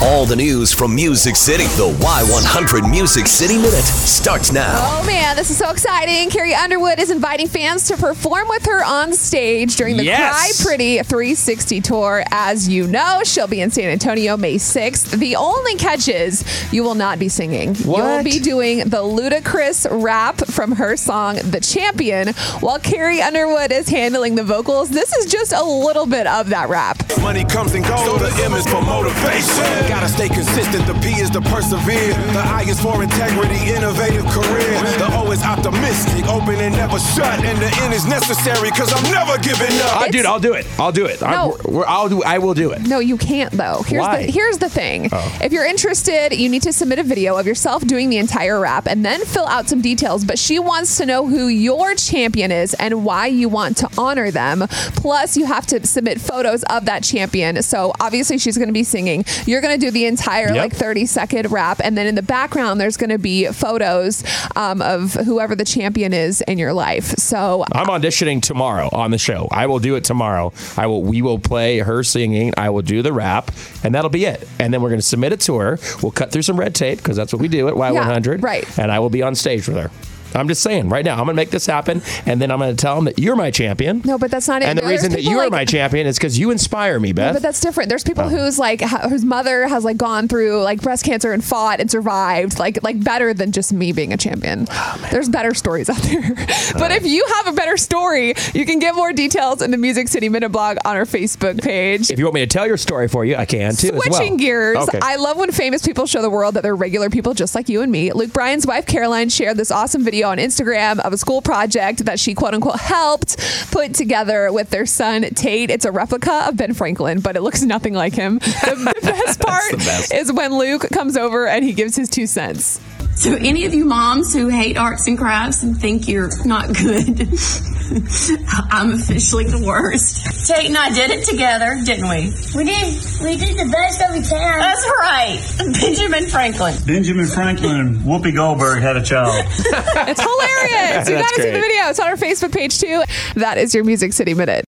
All the news from Music City. The Y100 Music City Minute starts now. Oh man, this is so exciting. Carrie Underwood is inviting fans to perform with her on stage during the Yes. Cry Pretty 360 tour. As you know, she'll be in San Antonio May 6th. The only catch is you will not be singing. You'll be doing the Ludacris rap from her song The Champion while Carrie Underwood is handling the vocals. This is just a little bit of that rap. Money comes and goes. So the M is for motivation. Gotta stay consistent. The P is to persevere. The I is for integrity, innovative career. The O is optimistic, open and never shut. And the N is necessary because I'm never giving up. Uh, dude, I'll do it. I'll do it. I, No. we're- I'll do. I will do it. No, you can't though. Here's Why? the here's the thing. Oh. If you're interested, you need to submit a video of yourself doing the entire rap and then fill out some details. But she wants to know who your champion is and why you want to honor them. Plus, you have to submit photos of that champion. So obviously, she's going to be singing. You're going to do the entire Yep. like 30 second rap, and then in the background, there's going to be photos um, of whoever the champion is in your life. So I'm auditioning tomorrow on the show. I will do it tomorrow. I will. We will play her singing. I will do the rap, and that'll be it. And then we're going to submit it to her. We'll cut through some red tape because that's what we do at Y100. right. And I will be on stage with her. I'm just saying right now. I'm going to make this happen, and then I'm going to tell them that you're my champion. no, but that's not it. And the There's reason that you are like- my champion is because you inspire me, Beth. But that's different. There's people Oh. whose like whose mother has like gone through like breast cancer and fought and survived. Like like better than just me being a champion. Oh, There's better stories out there. but if you have a better story, you can get more details in the Music City Minute blog on our Facebook page. if you want me to tell your story for you, I can too. as well. Switching gears, Okay. I love when famous people show the world that they're regular people just like you and me. Luke Bryan's wife Caroline shared this awesome video on Instagram of a school project that she quote unquote helped put together with their son Tate. It's a replica of Ben Franklin, but it looks nothing like him. The, the best part best. is when Luke comes over and he gives his two cents. So, any of you moms who hate arts and crafts and think you're not good, I'm officially the worst. Tate and I did it together, didn't we? We did we did the best that we can. That's right. Benjamin Franklin. Benjamin Franklin and Whoopi Goldberg had a child. It's hilarious. you got to see the video. It's on our Facebook page too. That is your Music City Minute.